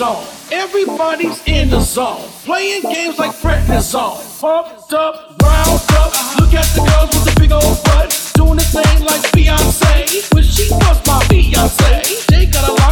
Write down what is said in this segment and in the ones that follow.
On. Everybody's in the zone, playing games like prednisone. Pumped up, round up. Look at the girls with the big old butt, doing the thing like Beyonce. Wish she was my Beyonce. They got a lot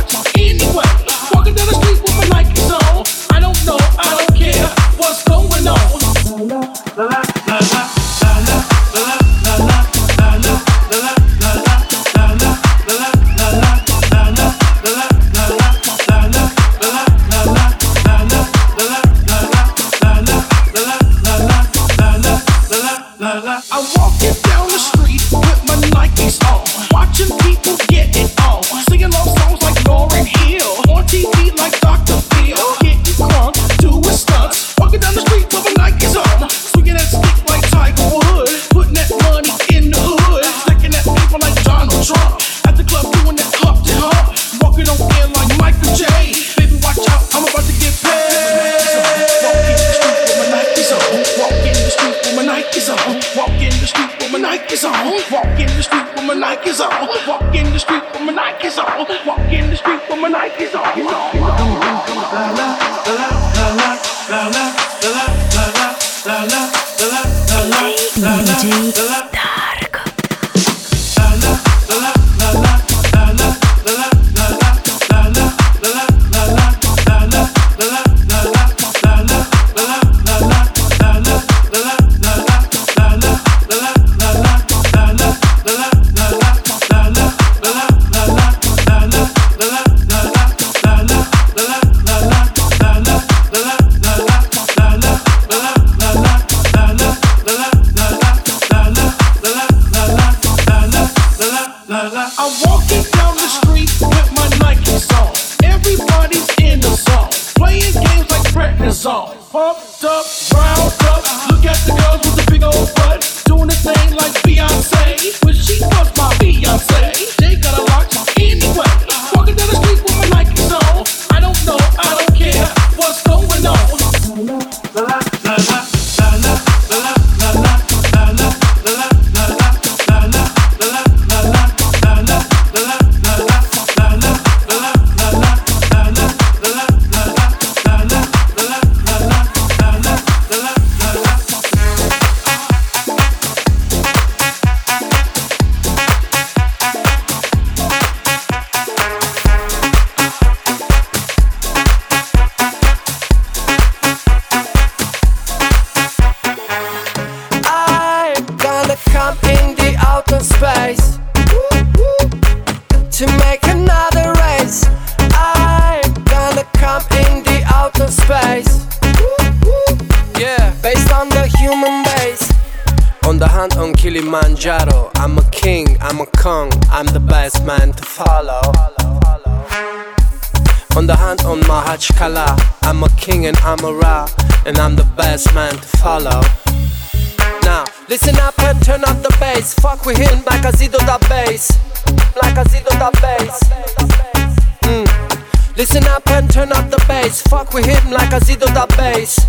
Listen up and turn up the bass. Fuck with him like a Zido da bass.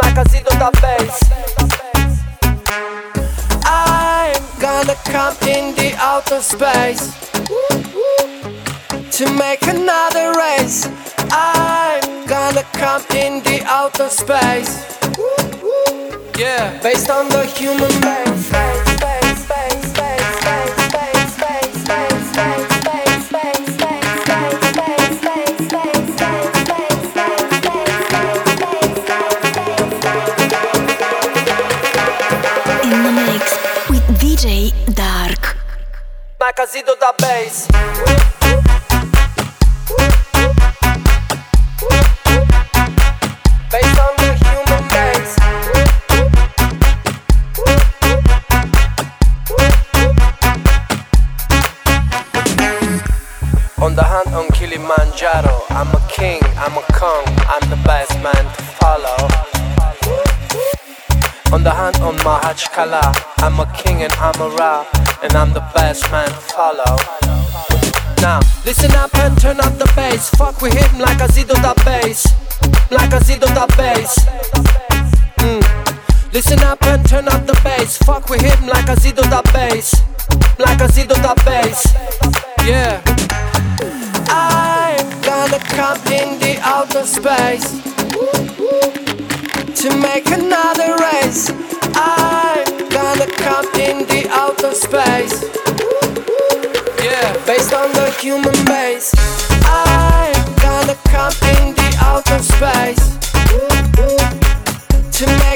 Like a Zido da bass. I'm gonna come in the outer space to make another race. I'm gonna come in the outer space. Yeah, based on the human base. Like a Zido da bass. Based on the human base. On the on Kilimanjaro, I'm a king, I'm a kong, I'm the best man to follow. On the hunt on Mahachkala, I'm a king and I'm a Ra, and I'm the best man to follow. Now, listen up and turn up the bass. Fuck with him like a Zido da bass. Like a Zido da bass. Mm. Listen up and turn up the bass. Fuck with him like a Zido da bass. Like a Zido da bass. Yeah. I'm gonna come in the outer space to make another race. I'm gonna come in the outer space. Yeah, based on the human base. I'm gonna come in the outer space to make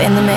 in the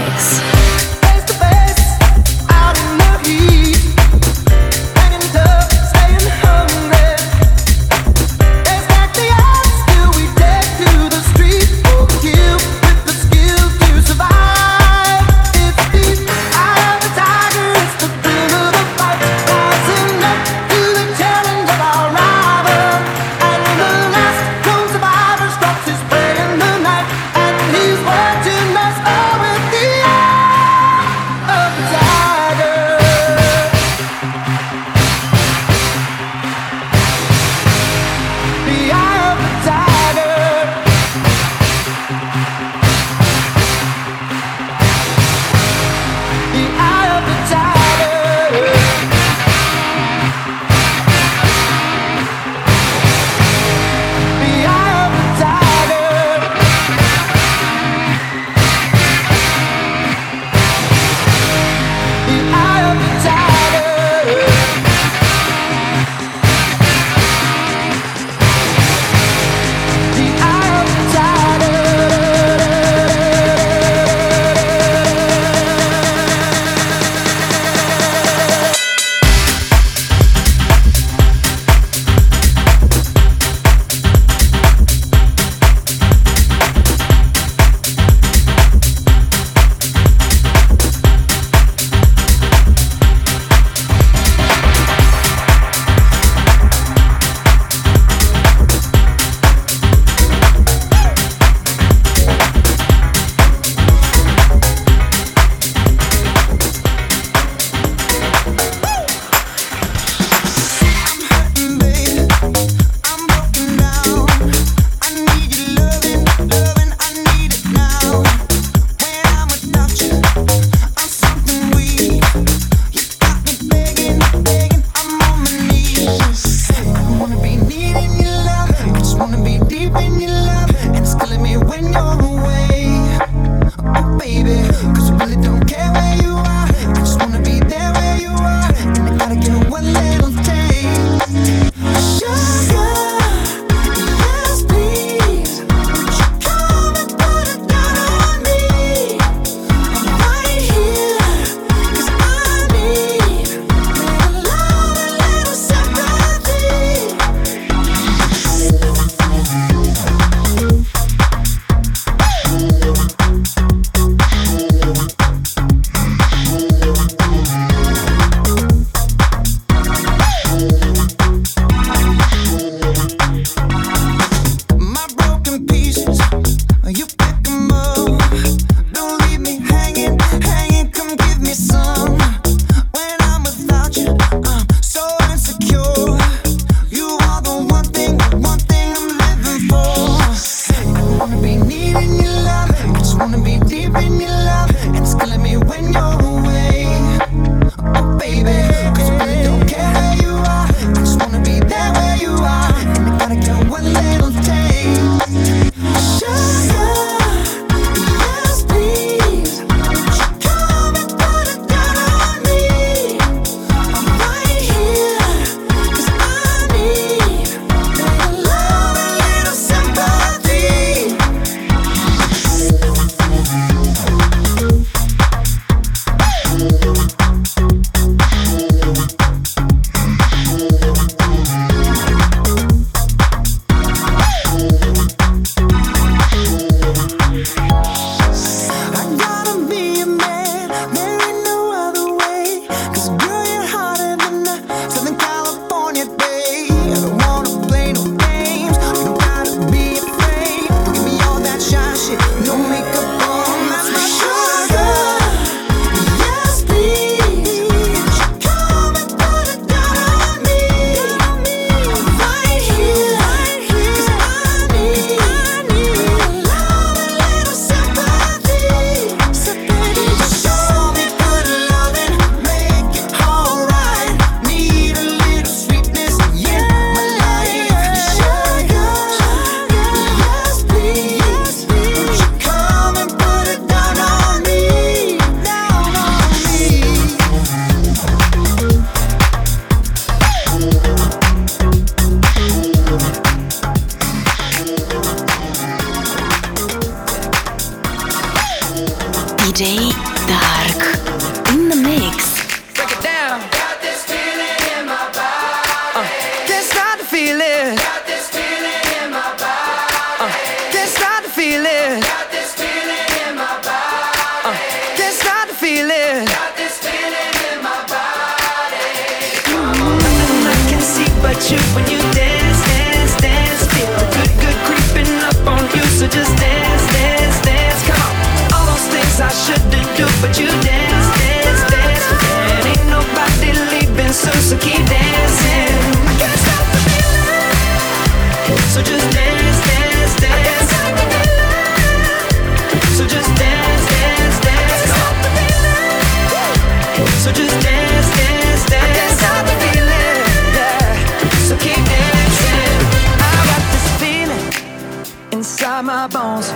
my bones.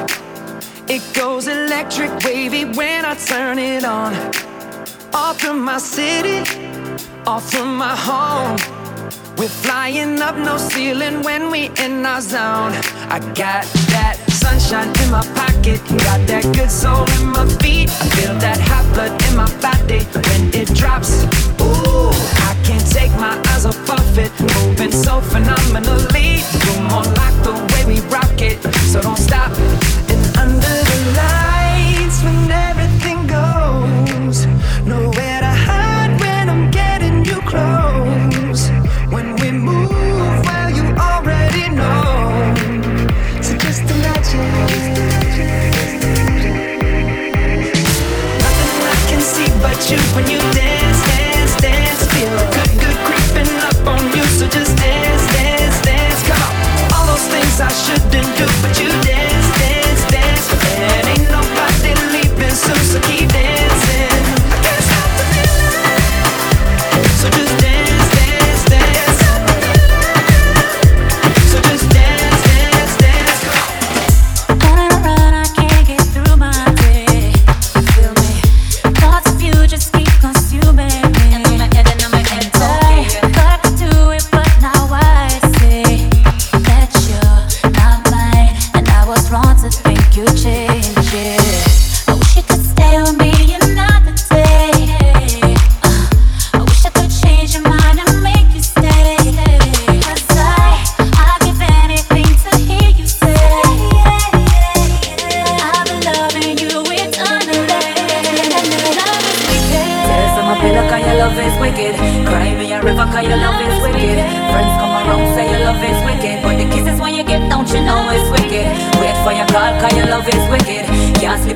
It goes electric wavy when I turn it on. Off from my city, off from my home. We're flying up no ceiling when we in our zone. I got that sunshine in my pocket. Got that good soul in my feet. I feel that hot blood in my body when it drops. Ooh, I can't take my eyes off of it. Moving so phenomenally. Come on lock the way we rock it. So don't stop. And under the lights when everything goes nowhere. shouldn't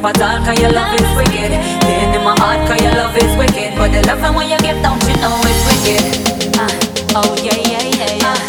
I talk, cause your love is wicked. Then in my heart, cause your love is wicked. But the love when you give, don't you know it's wicked? Uh, oh, yeah, yeah, yeah. yeah. Uh,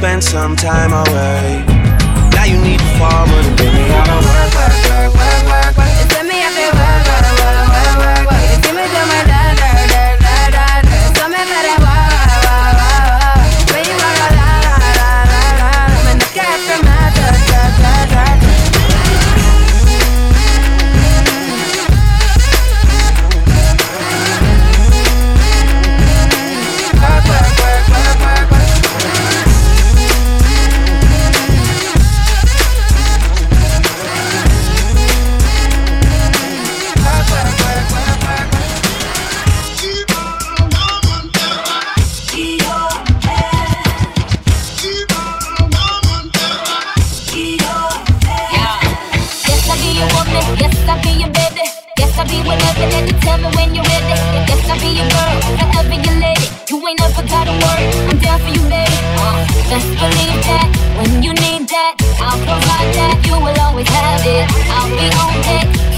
spend some time away. Now you need to forward and bring me out of work like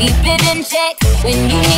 keep it in check. When you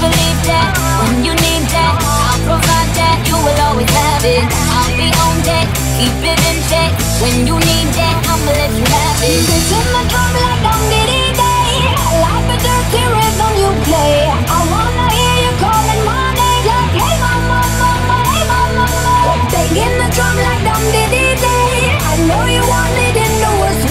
believe that when you need that, I'll provide that. You will always have it. I'll be on deck, keep it in check. When you need that, I'ma let you have it. Drum like Diddy Day. Like dirty rhythm you play. I wanna hear you calling my name like, hey mama, mama, hey mama, the drum like Diddy Day. I know you want it in the worst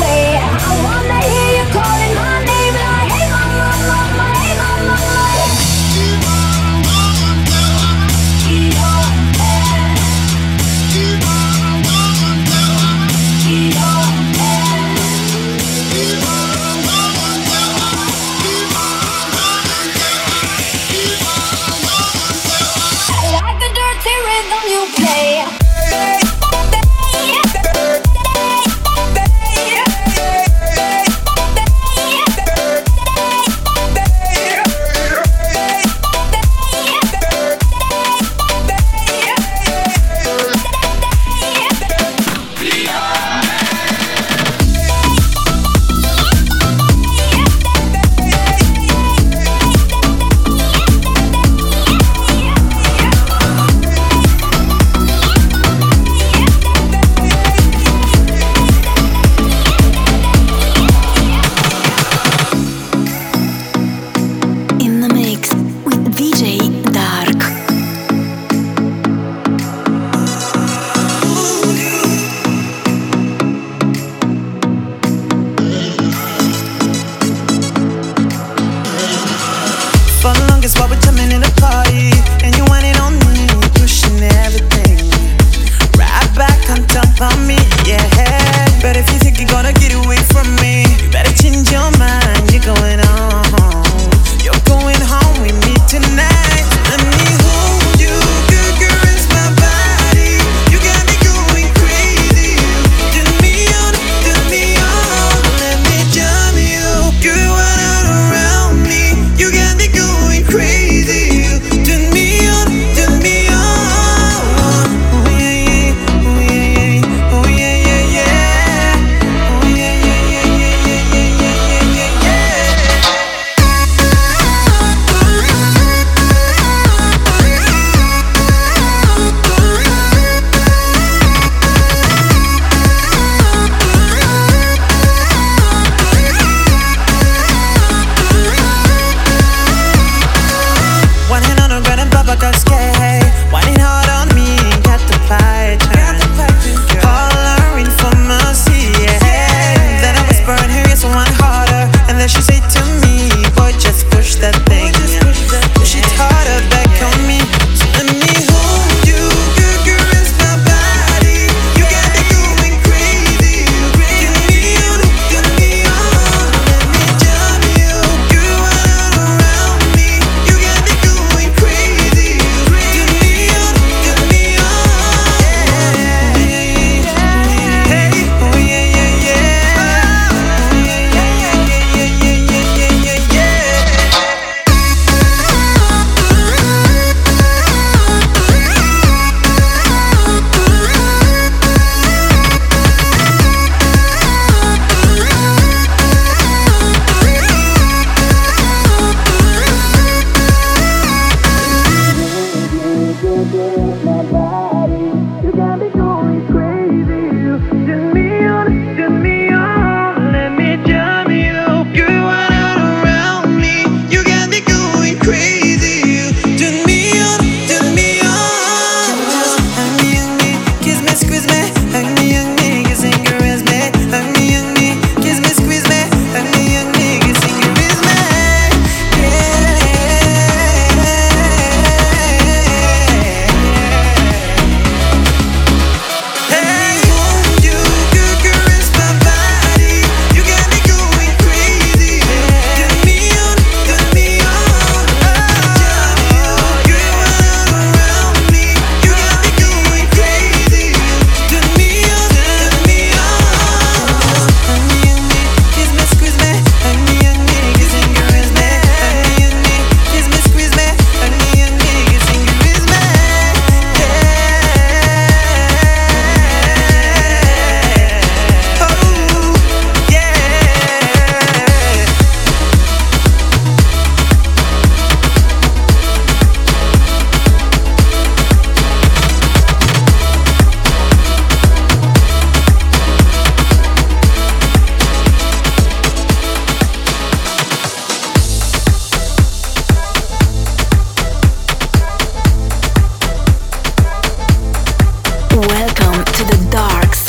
Marks.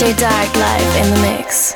A Dark life in the mix.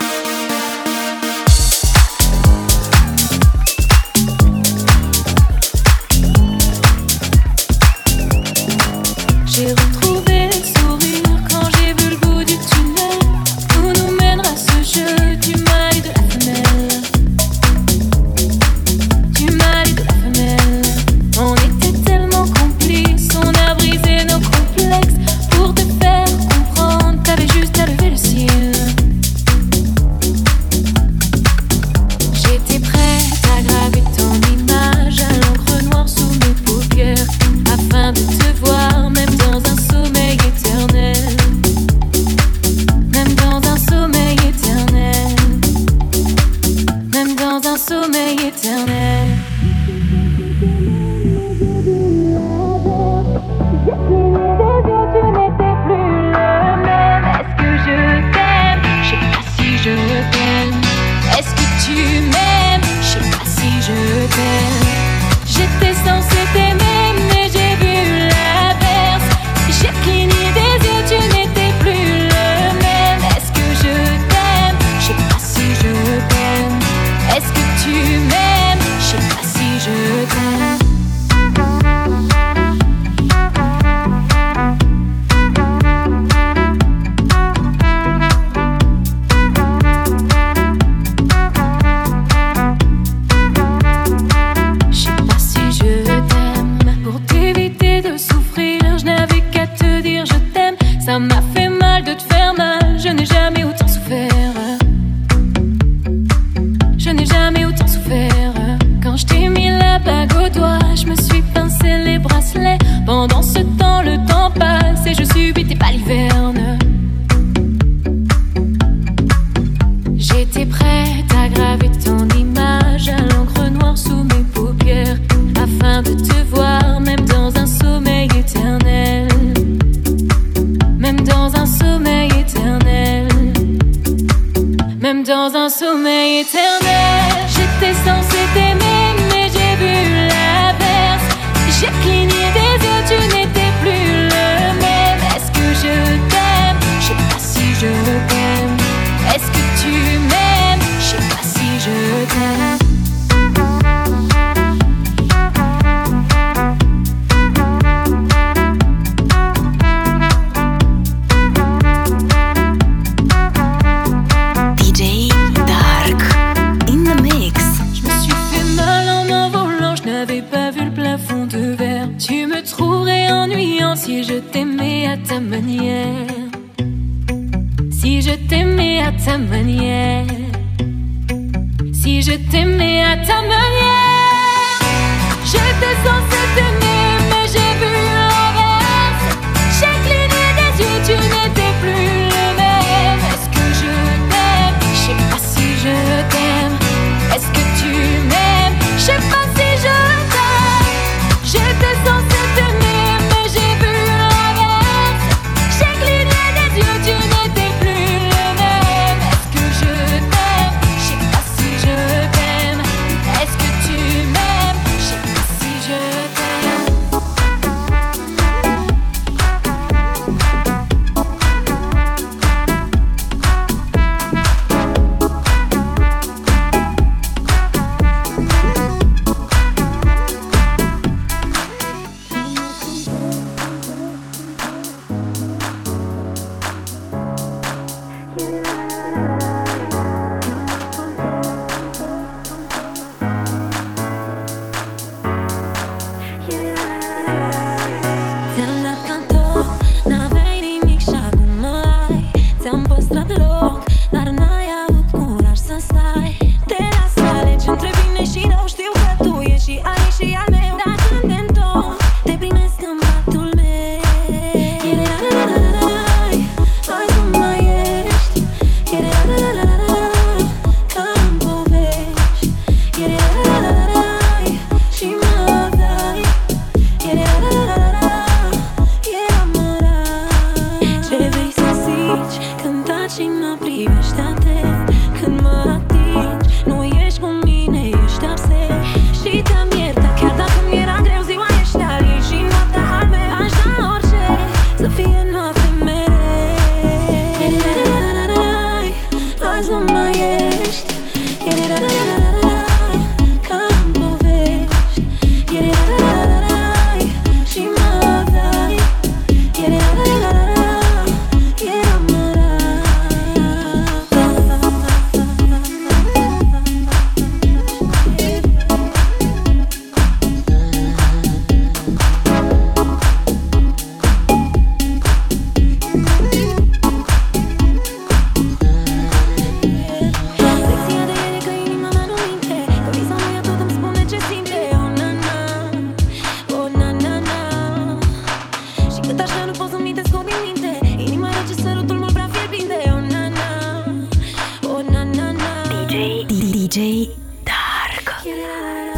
DJ Dark.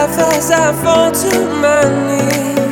Laugh as I fall to my knees.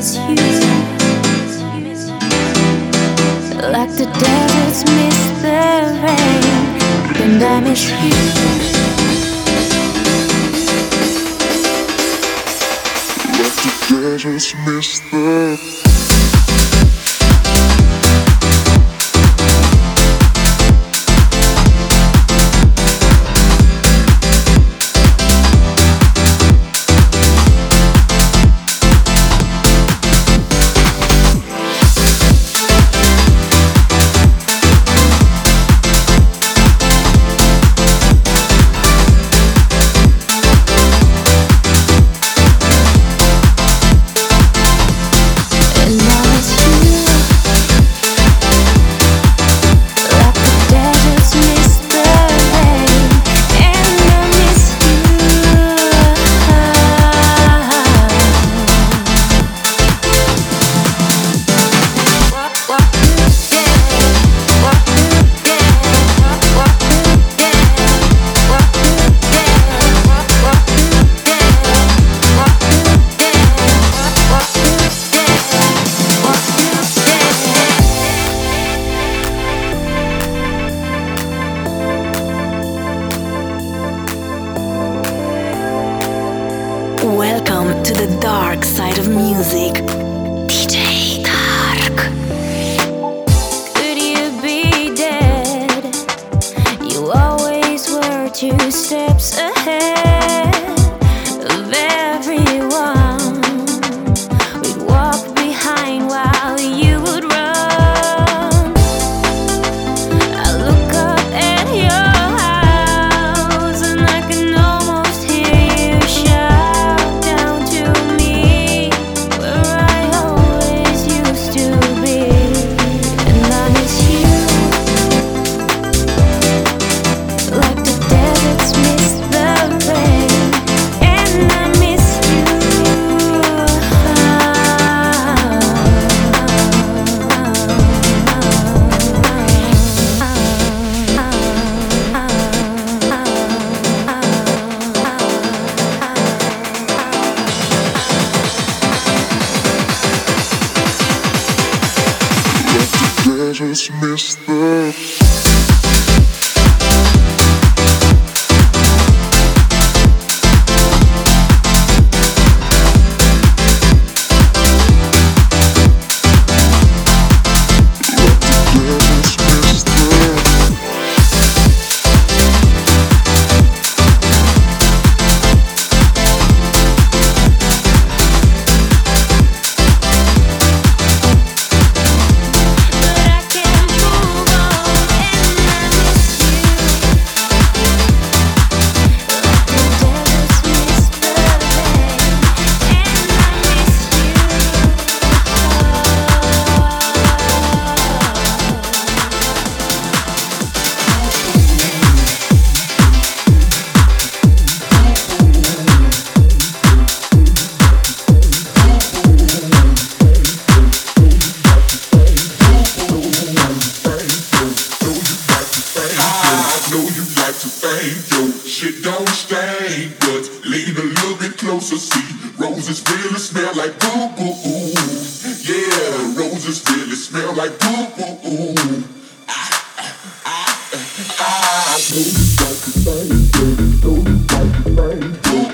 miss you Like the deserts miss the rain And I miss you Like the deserts miss the throat. Shit don't stain, but lean a little bit closer. See, roses really smell like boo boo. Yeah, roses really smell like boo boo. I, ah, ah, ah, ah. I know.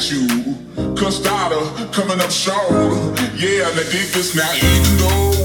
at you. Custada coming up short. Yeah, and the deepest now, even though.